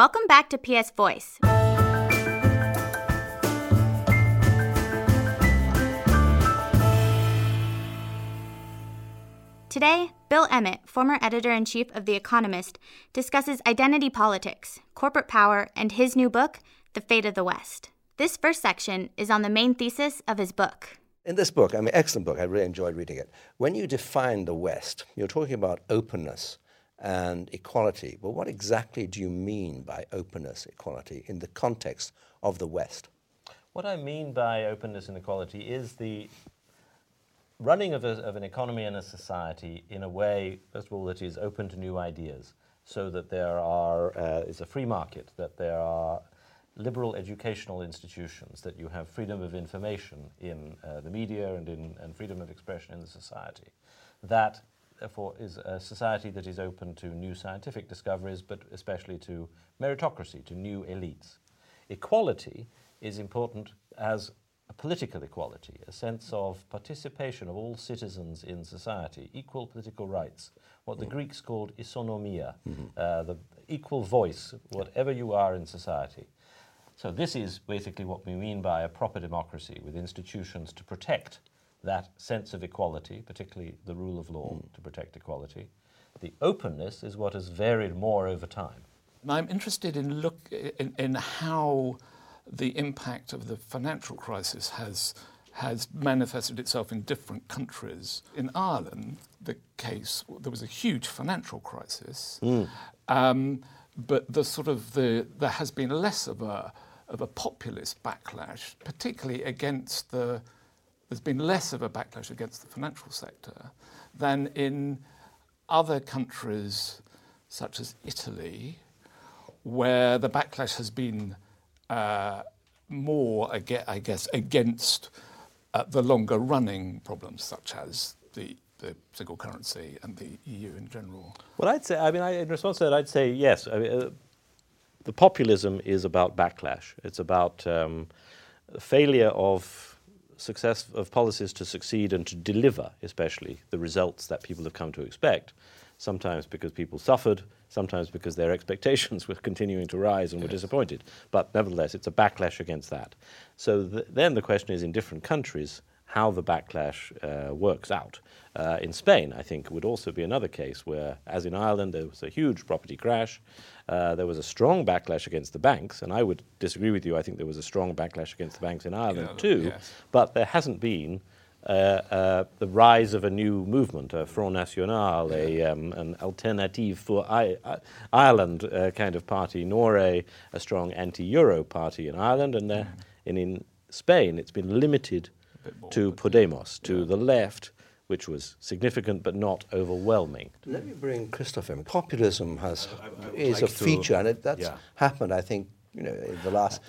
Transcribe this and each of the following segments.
Welcome back to PS Voice. Today, Bill Emmott, former editor in chief of The Economist, discusses identity politics, corporate power, and his new book, The Fate of the West. This first section is on the main thesis of his book. In this book, I mean, excellent book, I really enjoyed reading it. When you define the West, you're talking about openness and equality. But what exactly do you mean by openness, equality, in the context of the West? What I mean by openness and equality is the running of, a, of, an economy and a society in a way, first of all, that is open to new ideas, so that there are uh, is a free market, that there are liberal educational institutions, that you have freedom of information in uh, the media and in and freedom of expression in the society. That therefore is a society that is open to new scientific discoveries, but especially to meritocracy, to new elites. Equality is important as a political equality, a sense of participation of all citizens in society, equal political rights, what the Greeks called isonomia, mm-hmm. uh, the equal voice, whatever you are in society. So, this is basically what we mean by a proper democracy with institutions to protect that sense of equality, particularly the rule of law mm. to protect equality. The openness is what has varied more over time. I'm interested in, look, in, in how the impact of the financial crisis has has manifested itself in different countries. In Ireland, the case there was a huge financial crisis, mm. um, but the sort of the there has been less of a of a populist backlash, particularly against the. There's been less of a backlash against the financial sector than in other countries, such as Italy, where the backlash has been uh, more, I guess, against uh, the longer running problems such as the the single currency and the EU in general? Well, I'd say, I mean, I, in response to that, I'd say yes. I mean, uh, the populism is about backlash. It's about um, failure of success of policies to succeed and to deliver, especially the results that people have come to expect. Sometimes because people suffered, sometimes because their expectations were continuing to rise and were disappointed. But nevertheless, it's a backlash against that. So th- then the question is in different countries how the backlash uh, works out. Uh, in Spain, I think, would also be another case where, as in Ireland, there was a huge property crash. Uh, there was a strong backlash against the banks, and I would disagree with you. I think there was a strong backlash against the banks in Ireland yeah, too. Yes. But there hasn't been uh, uh, the rise of a new movement, a Front National, a, um, an alternative for I- I- Ireland uh, kind of party, nor a, a strong anti-Euro party in Ireland, and, mm. and in Spain it's been limited to Podemos, to yeah. the left, which was significant but not overwhelming. Let me bring Christoph in. Populism has I, I is like a feature, and it, that's yeah. happened, I think, you know, in the last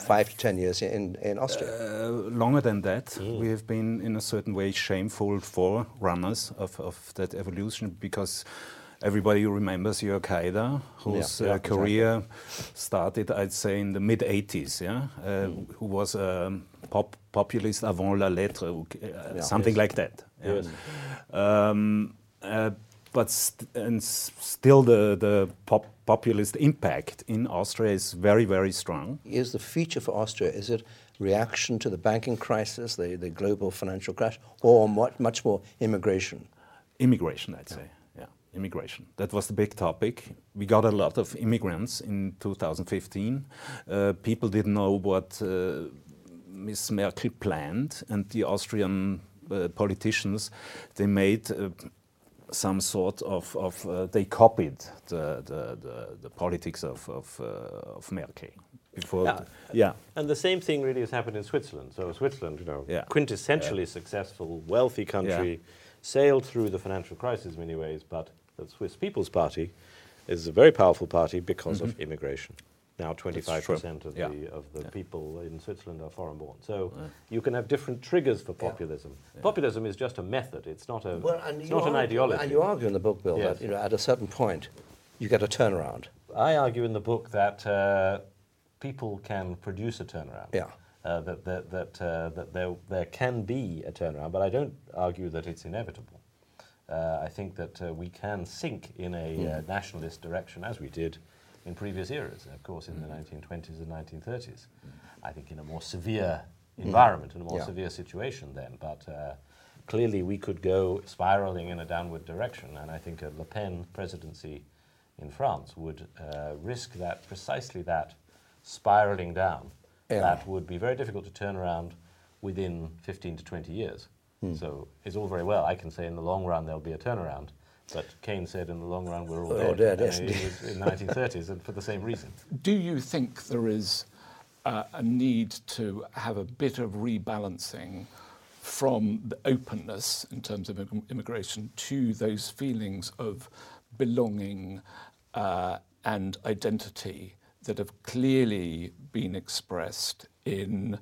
five to ten years in, in Austria? Uh, longer than that. Mm. We have been, in a certain way, shameful forerunners of, of that evolution because everybody remembers Jörg Haider, whose yeah, yeah, uh, career exactly. started, I'd say, in the mid 80s, yeah? Uh, mm. who was a pop populist avant la lettre, uh, yeah, something yes. like that. Yes. Um, uh, but st and still the, the pop populist impact in Austria is very, very strong. Is the feature for Austria, is it reaction to the banking crisis, the, the global financial crash, or much, much more immigration? Immigration, I'd say. Immigration. That was the big topic. We got a lot of immigrants in 2015. Uh, people didn't know what uh, Ms. Merkel planned, and the Austrian uh, politicians, they made uh, some sort of, of uh, they copied the, the, the, the politics of, of, uh, of Merkel. Before yeah. yeah. And the same thing really has happened in Switzerland. So Switzerland, you know, yeah. quintessentially yeah. successful, wealthy country, sailed through the financial crisis in many ways, but the Swiss People's Party is a very powerful party because mm -hmm. of immigration. Now 25% of, yeah. the, of the yeah. people in Switzerland are foreign born. So yeah. you can have different triggers for populism. Populism is just a method, it's not, a, well, it's not an ideology. And you argue in the book, Bill, yes. that you know, at a certain point you get a turnaround. I argue in the book that uh, people can produce a turnaround. Yeah. Uh, that that, that, uh, that there, there can be a turnaround, but I don't argue that it's inevitable. Uh, I think that uh, we can sink in a mm. nationalist direction, as we did in previous eras, of course, in the 1920s and 1930s. I think in a more severe environment, in a more Yeah. severe situation then. But uh, clearly, we could go spiraling in a downward direction, and I think a Le Pen presidency in France would uh, risk that precisely that spiraling down. Yeah. That would be very difficult to turn around within 15 to 20 years. Hmm. So it's all very well. I can say in the long run there'll be a turnaround, but Keynes said in the long run we're all We're dead. all dead, yes, it was in the 1930s, and for the same reason. Do you think there is uh, a need to have a bit of rebalancing from the openness in terms of immigration to those feelings of belonging uh, and identity that have clearly been expressed in,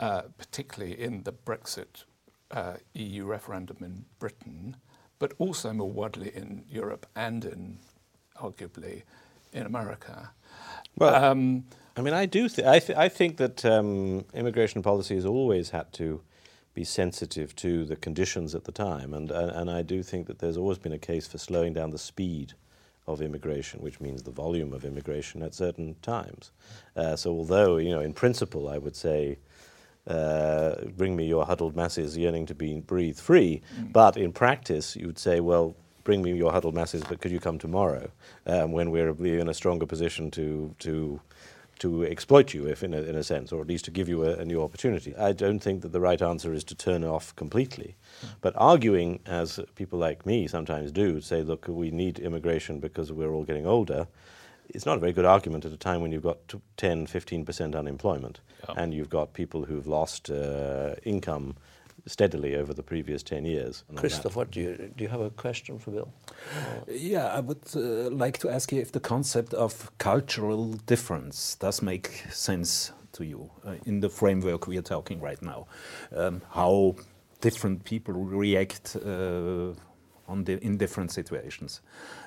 uh, particularly in the Brexit uh, EU referendum in Britain, but also more widely in Europe and in, arguably, in America. Well, Um, I mean, I do. Th- I, th- I think that um, immigration policy has always had to be sensitive to the conditions at the time, and and and I do think that there's always been a case for slowing down the speed of immigration, which means the volume of immigration at certain times. Uh, so, although you know, in principle, I would say. Uh, bring me your huddled masses yearning to be breathe free, but in practice, you would say, well, bring me your huddled masses, but could you come tomorrow um, when we're in a stronger position to to to exploit you, if in a, in a sense, or at least to give you a, a new opportunity. I don't think that the right answer is to turn off completely, but arguing, as people like me sometimes do, say, look, we need immigration because we're all getting older. It's not a very good argument at a time when you've got t- 10, 15% unemployment Yeah. and you've got people who've lost uh, income steadily over the previous 10 years. And Christoph, what do you do? You have a question for Bill? Yeah, I would uh, like to ask you if the concept of cultural difference does make sense to you uh, in the framework we are talking right now. Um, how different people react uh, on the, in different situations.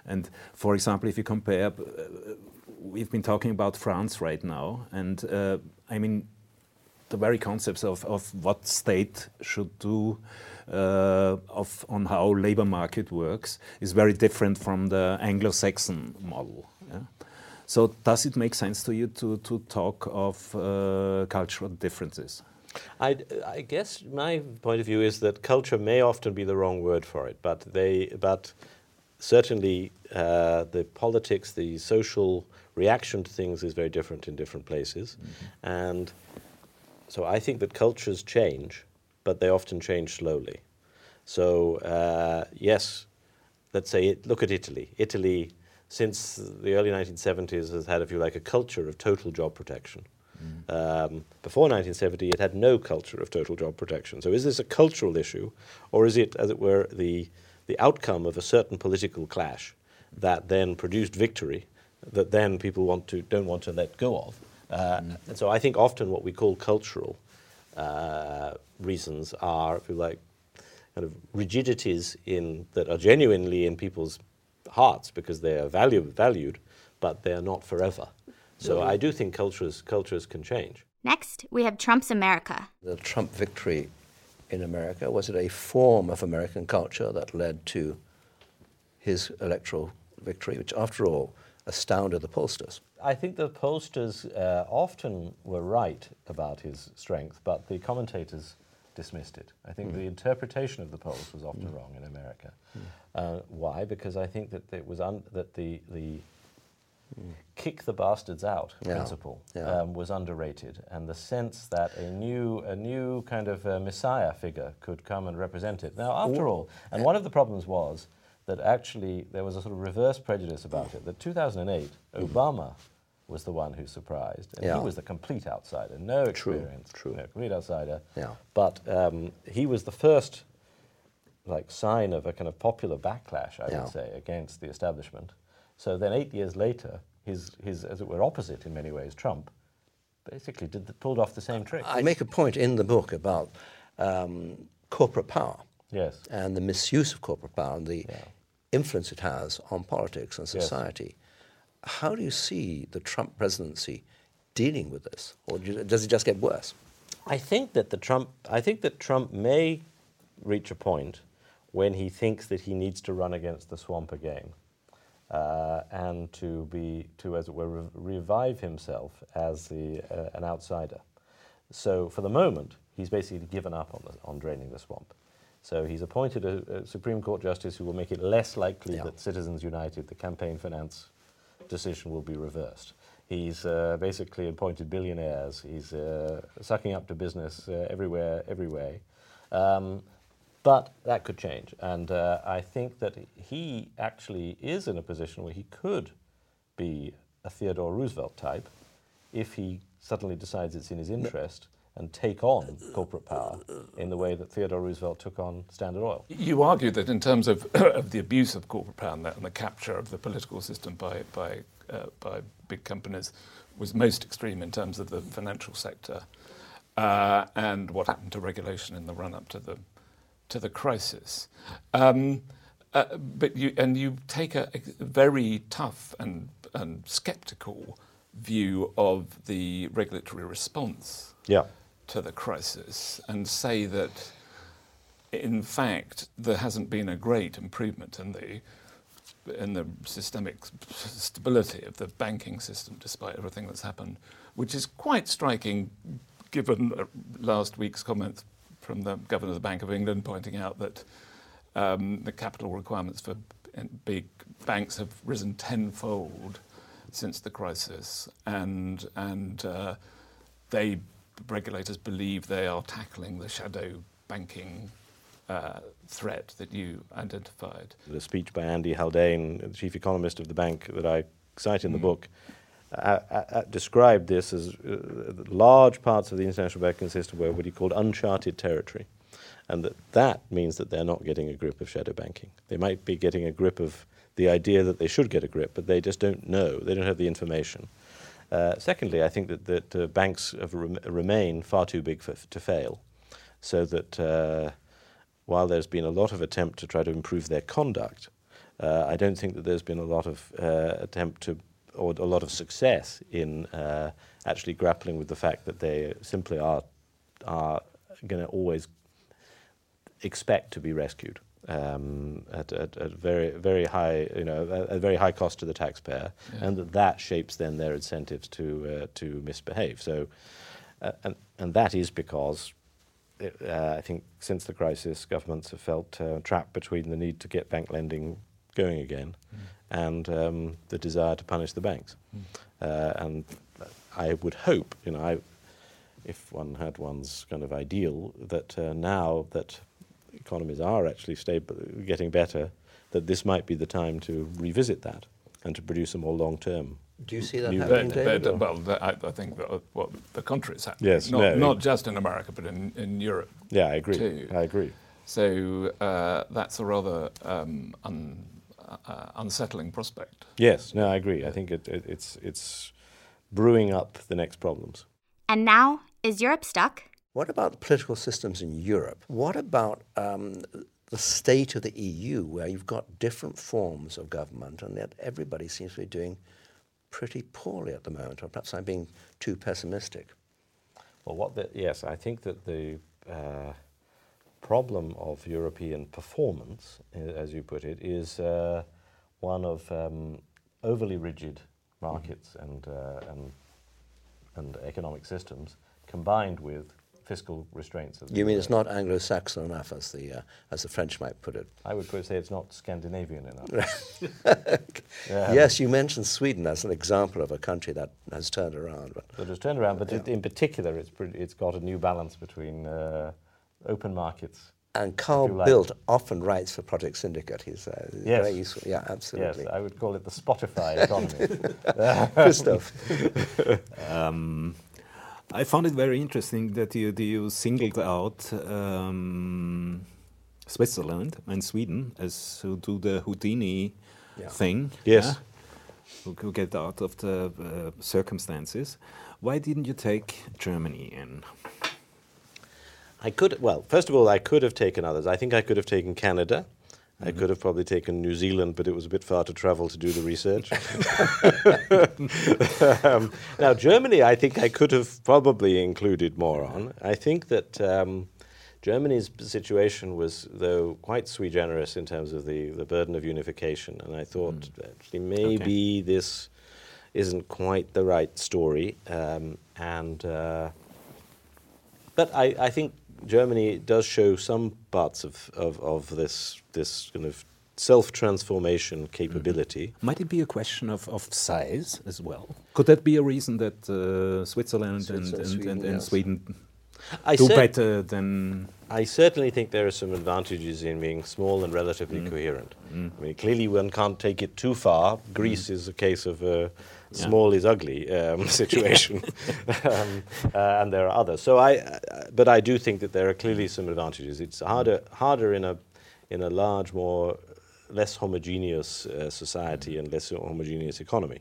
And for example, if you compare, uh, we've been talking about France right now, and uh, I mean, the very concepts of, of what state should do uh, of on how labor market works is very different from the Anglo-Saxon model. yeah. So does it make sense to you to, to talk of uh, cultural differences? I, I guess my point of view is that culture may often be the wrong word for it, but they, but certainly uh, the politics, the social reaction to things is very different in different places, and so I think that cultures change, but they often change slowly. So uh, yes, let's say it, look at Italy. Italy, since the early 1970s, has had, if you like, a culture of total job protection. Um, before 1970, it had no culture of total job protection. So, is this a cultural issue, or is it, as it were, the the outcome of a certain political clash that then produced victory, that then people want to don't want to let go of? Uh, And so, I think often what we call cultural uh, reasons are, if you like, kind of rigidities in that are genuinely in people's hearts because they are value, valued, but they are not forever. So I do think cultures cultures can change. Next, we have Trump's America. The Trump victory in America was it a form of American culture that led to his electoral victory, which, after all, astounded the pollsters? I think the pollsters uh, often were right about his strength, but the commentators dismissed it. I think the interpretation of the polls was often wrong in America. Uh, why? Because I think that it was un- that the the kick the bastards out Yeah, principle yeah. um, was underrated, and the sense that a new a new kind of uh, messiah figure could come and represent it. Now, after all, and one of the problems was that actually there was a sort of reverse prejudice about it. That 2008, Obama was the one who surprised, and Yeah. he was the complete outsider, no experience, true. you know, complete outsider. Yeah. But um, he was the first, like, sign of a kind of popular backlash, I Yeah. would say, against the establishment. So then, eight years later, his, his as it were, opposite in many ways, Trump, basically did the, pulled off the same trick. I make a point in the book about um, corporate power yes. and the misuse of corporate power and the Yeah. influence it has on politics and Yes. society. How do you see the Trump presidency dealing with this, or does it just get worse? I think that the Trump. I think that Trump may reach a point when he thinks that he needs to run against the swamp again, uh, and to be to as it were re- revive himself as the uh, an outsider. So for the moment, he's basically given up on the, on draining the swamp. So he's appointed a, a Supreme Court justice who will make it less likely Yeah. that Citizens United, the campaign finance decision, will be reversed. He's uh, basically appointed billionaires. He's uh, sucking up to business uh, everywhere, every way. Um, but that could change. And uh, I think that he actually is in a position where he could be a Theodore Roosevelt type if he suddenly decides it's in his interest and take on corporate power in the way that Theodore Roosevelt took on Standard Oil. You argue that in terms of, of the abuse of corporate power and the, and the capture of the political system by, by, uh, by big companies was most extreme in terms of the financial sector uh, and what happened to regulation in the run up to the, to the crisis. Um, uh, but you, and you take a, a very tough and, and skeptical view of the regulatory response Yeah. to the crisis and say that, in fact, there hasn't been a great improvement in the in the systemic stability of the banking system, despite everything that's happened, which is quite striking, given uh, last week's comments from the governor of the Bank of England pointing out that um, the capital requirements for big banks have risen tenfold since the crisis, and and uh, they regulators believe they are tackling the shadow banking uh, threat that you identified. The speech by Andy Haldane, the chief economist of the bank that I cite in the book, uh, uh, described this as uh, large parts of the international banking system were what he called uncharted territory. And that, that means that they're not getting a grip of shadow banking. They might be getting a grip of the idea that they should get a grip, but they just don't know. They don't have the information. Uh, secondly, I think that, that uh, banks rem- remain far too big for, to fail, so that uh, while there's been a lot of attempt to try to improve their conduct, uh, I don't think that there's been a lot of uh, attempt to, or a lot of success in uh, actually grappling with the fact that they simply are are going to always expect to be rescued um, at, at, at very very high you know at a very high cost to the taxpayer, Yeah. and that that shapes then their incentives to uh, to misbehave. So, uh, and and that is because. it- Uh, I think since the crisis, governments have felt uh, trapped between the need to get bank lending going again and um, the desire to punish the banks. Uh, and I would hope, you know, I, if one had one's kind of ideal, that uh, now that economies are actually stable, getting better, that this might be the time to revisit that and to produce a more long-term. Do you see that New- happening, But, David? but, or- well, I, I think that, uh, well, the contrary is happening. Yes, not, no, not it- just in America, but in, in Europe. Yeah, I agree. Too. I agree. So uh, that's a rather um, un, uh, unsettling prospect. Yes, no, I agree. I think it, it, it's it's brewing up the next problems. And now, is Europe stuck? What about the political systems in Europe? What about um, the state of the EU, where you've got different forms of government, and yet everybody seems to be doing pretty poorly at the moment? Or perhaps I'm being too pessimistic. Well, what the, yes, I think that the uh, problem of European performance, as you put it, is uh, one of um, overly rigid markets and, uh, and and economic systems, combined with fiscal restraints. of You mean it's not Anglo-Saxon enough, as the uh, as the French might put it? I would say it's not Scandinavian enough. Yeah. Yes, you mentioned Sweden as an example of a country that has turned around. But That has turned around, but it- in particular, it's pretty, it's got a new balance between uh, open markets. and Carl you like. Bildt often writes for Project Syndicate. He's uh, Yes. very useful. Yeah, absolutely. Yes, absolutely. I would call it the Spotify economy. Christoph. Um, I found it very interesting that you, that you singled out um, Switzerland and Sweden as who do the Houdini Yeah. thing. Yes. Who could get out of the uh, circumstances. Why didn't you take Germany in? I could, well, first of all, I could have taken others. I think I could have taken Canada. I could have probably taken New Zealand, but it was a bit far to travel to do the research. um, now, Germany, I think I could have probably included more on. I think that um, Germany's situation was, though, quite sui generis in terms of the, the burden of unification. And I thought mm. actually maybe okay. this isn't quite the right story. Um, and uh, but I, I think Germany does show some parts of, of, of this this kind of self transformation capability. Mm-hmm. Might it be a question of, of size as well? Could that be a reason that uh, Switzerland, and, and, Sweden, and, and yes. Sweden I do better than. I certainly think there are some advantages in being small and relatively mm. coherent. Mm. I mean, clearly one can't take it too far. Greece mm. is a case of a small is ugly um, situation, um, uh, and there are others. So I, uh, but I do think that there are clearly some advantages. It's harder, harder in a, in a large, more less homogeneous uh, society and less homogeneous economy.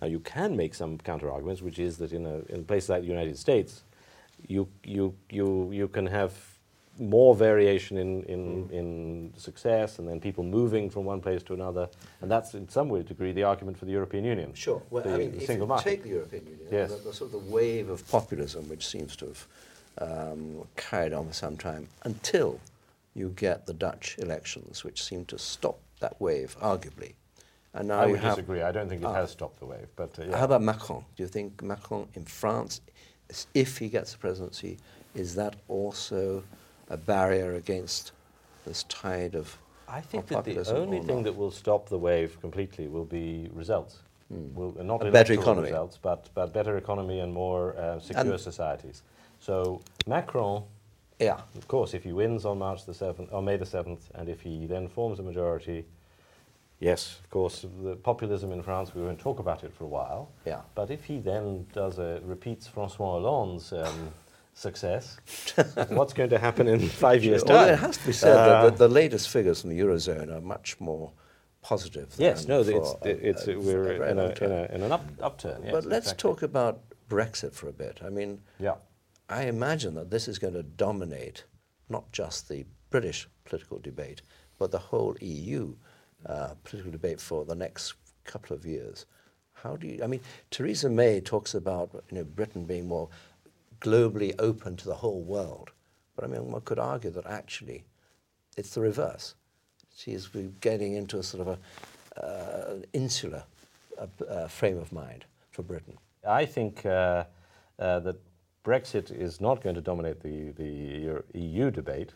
Now you can make some counter arguments, which is that in a in a place like the United States you, you, you, you can have more variation in, in, mm. in success and then people moving from one place to another. And that's in some way degree the argument for the European Union. Sure. Well, the, I mean, if you market. take the European Union, yes. the, the, sort of the wave of populism which seems to have um, carried on for some time until you get the Dutch elections, which seem to stop that wave, arguably. And now I would disagree. I don't think it uh, has stopped the wave. But uh, yeah. how about Macron? Do you think Macron in France if he gets the presidency, is that also a barrier against this tide of I think that the only thing that will stop the wave completely will be results. Mm. Will, uh, not a better economy. results, but, but better economy and more uh, secure and societies. So Macron, yeah, of course, if he wins on March the seventh, on May the seventh, and if he then forms a majority, Yes, of course, the populism in France, we won't talk about it for a while. Yeah. But if he then does a, repeats Francois Hollande's um, success, what's going to happen in five years' time? Well, it has to be said uh, that the, the, latest figures from the Eurozone are much more positive. Yes, no, it's, it's, a, we're in, a, in, a, in, an up, upturn. Yes, but let's talk about Brexit for a bit. I mean, yeah. I imagine that this is going to dominate not just the British political debate, but the whole EU uh, political debate for the next couple of years. How do you? I mean, Theresa May talks about you know Britain being more globally open to the whole world, but I mean, one could argue that actually it's the reverse. She is getting into a sort of a uh, insular uh, uh, frame of mind for Britain. I think uh, uh, that Brexit is not going to dominate the, the EU debate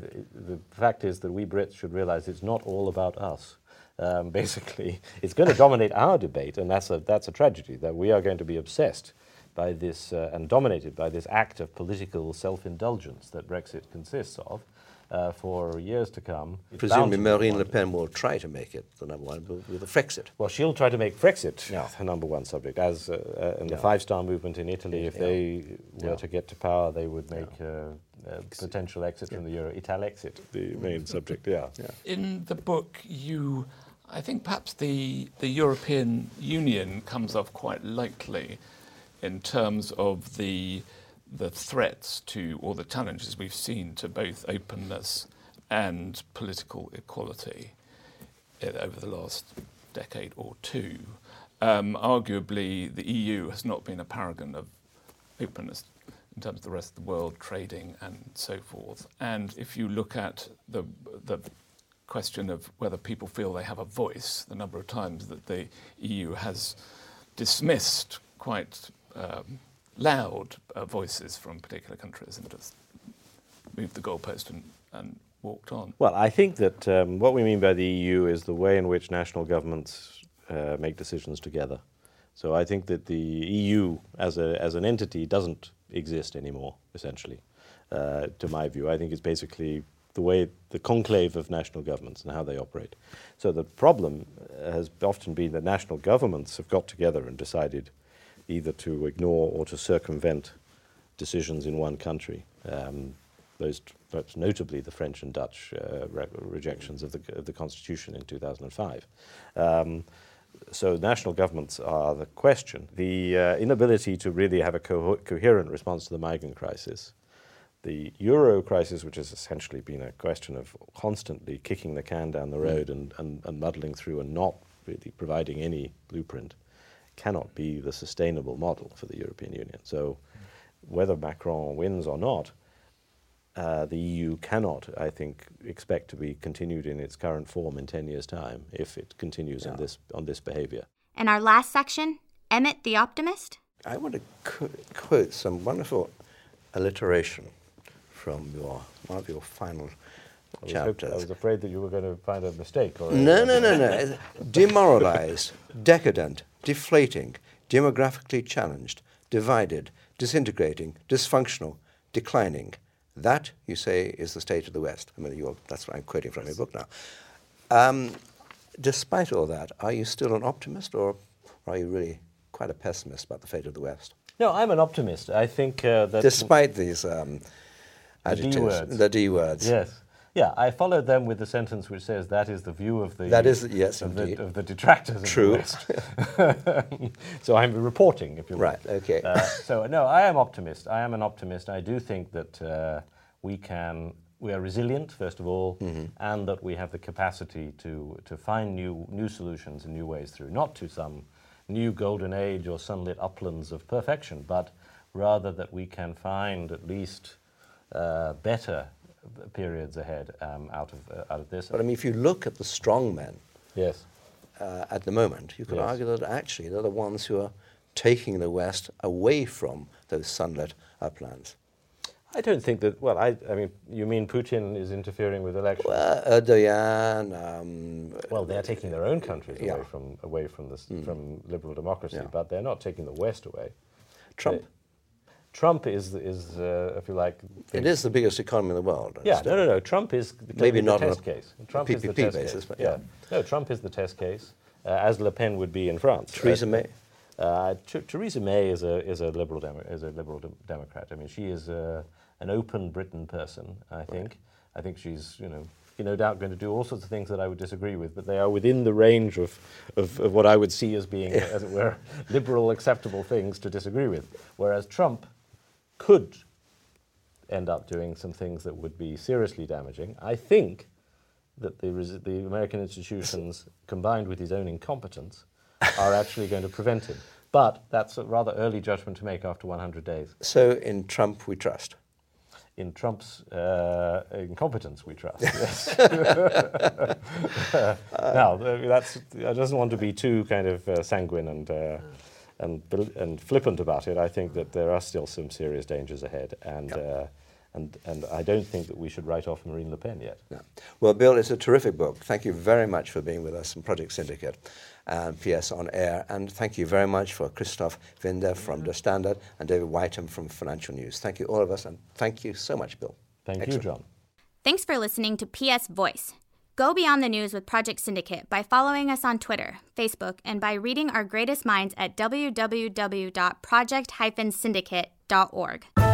the fact is that we Brits should realize it's not all about us. Um, basically, it's going to dominate our debate, and that's a, that's a tragedy that we are going to be obsessed by this uh, and dominated by this act of political self indulgence that Brexit consists of uh, for years to come. Presumably, Marine Le Pen will try to make it the number one with the Frexit. Well, she'll try to make Frexit yeah. the number one subject. As uh, uh, in yeah. the Five Star Movement in Italy, if yeah. they were to get to power, they would make uh, a potential exit from the euro, Ital exit, the main subject. Yeah. In the book, you. I think perhaps the, the European Union comes off quite lightly in terms of the the threats to, or the challenges we've seen to both openness and political equality uh, over the last decade or two. Um, arguably, the EU has not been a paragon of openness in terms of the rest of the world, trading and so forth. And if you look at the, the question of whether people feel they have a voice, the number of times that the EU has dismissed quite um, loud uh, voices from particular countries and just moved the goalpost and, and walked on. Well, I think that um, what we mean by the EU is the way in which national governments uh, make decisions together. So I think that the EU as, a, as an entity doesn't exist anymore, essentially, uh, to my view. I think it's basically the way the conclave of national governments and how they operate. So the problem has often been that national governments have got together and decided either to ignore or to circumvent decisions in one country. Um, those, perhaps notably the French and Dutch uh, re- rejections of the, of the, Constitution in 2005. Um, so national governments are the question. The uh, inability to really have a co- coherent response to the migrant crisis, the euro crisis, which has essentially been a question of constantly kicking the can down the mm. road mm. and, and, and muddling through and not really providing any blueprint, cannot be the sustainable model for the European Union. So whether Macron wins or not, uh, the EU cannot, I think, expect to be continued in its current form in 10 years' time if it continues yeah. this, on this behavior. In our last section, Emmott the Optimist. I want to qu- quote some wonderful alliteration from your one of your final I chapters. I was afraid that you were going to find a mistake. Or no, no, no, no. Demoralized, decadent, deflating, demographically challenged, divided, disintegrating, dysfunctional, declining. That, you say, is the state of the West. I mean, that's what I'm quoting from your book now. Um, despite all that, are you still an optimist or are you really quite a pessimist about the fate of the West? No, I'm an optimist. I think uh, that. Despite these um, adjectives, the D words. The D words. Yes. Yeah, I followed them with the sentence which says that is the view of the that is yes of. The, of the detractors True. the so I'm reporting, if you right. Okay. Uh, so no, I am optimist. I am an optimist. I do think that uh, we can. We are resilient, first of all, mm-hmm. and that we have the capacity to to find new new solutions and new ways through, not to some new golden age or sunlit uplands of perfection, but rather that we can find at least uh, better periods ahead um, out of uh, out of this. But I mean, if you look at the strong men, yes, uh, at the moment, you could yes. argue that actually they're the ones who are taking the West away from those sunlit uplands. I don't think that. Well, I, I mean, you mean Putin is interfering with elections? Well, Erdogan. Um, well, they're taking their own countries yeah. away from away from this mm. from liberal democracy, yeah. but they're not taking the West away. Trump. They, Trump is, is uh, if you like. It is the biggest economy in the world. Yeah, no, no, no. Trump is maybe the not test case. Trump PPP is the test basis, case. but yeah. yeah. No, Trump is the test case, uh, as Le Pen would be in France. Theresa May. Uh, Theresa May is a is a liberal demo- is a liberal de- Democrat. I mean, she is uh, an open Britain person. I think. Right. I think she's you know no doubt going to do all sorts of things that I would disagree with, but they are within the range of, of, of what I would see as being, yeah. as it were, liberal acceptable things to disagree with. Whereas Trump could end up doing some things that would be seriously damaging. I think that the, the American institutions, combined with his own incompetence, are actually going to prevent him. But that's a rather early judgment to make after 100 days. So in Trump we trust? In Trump's uh, incompetence we trust, yes. uh, now, that's, I doesn't want to be too kind of uh, sanguine and uh, and, and flippant about it, I think that there are still some serious dangers ahead. And, yep. uh, and, and I don't think that we should write off Marine Le Pen yet. No. Well, Bill, it's a terrific book. Thank you very much for being with us in Project Syndicate and PS on Air. And thank you very much for Christoph Winder from Der Standard and David Whiteham from Financial News. Thank you, all of us, and thank you so much, Bill. Thank Excellent. you, John. Thanks for listening to PS Voice. Go beyond the news with Project Syndicate by following us on Twitter, Facebook, and by reading our greatest minds at www.project-syndicate.org.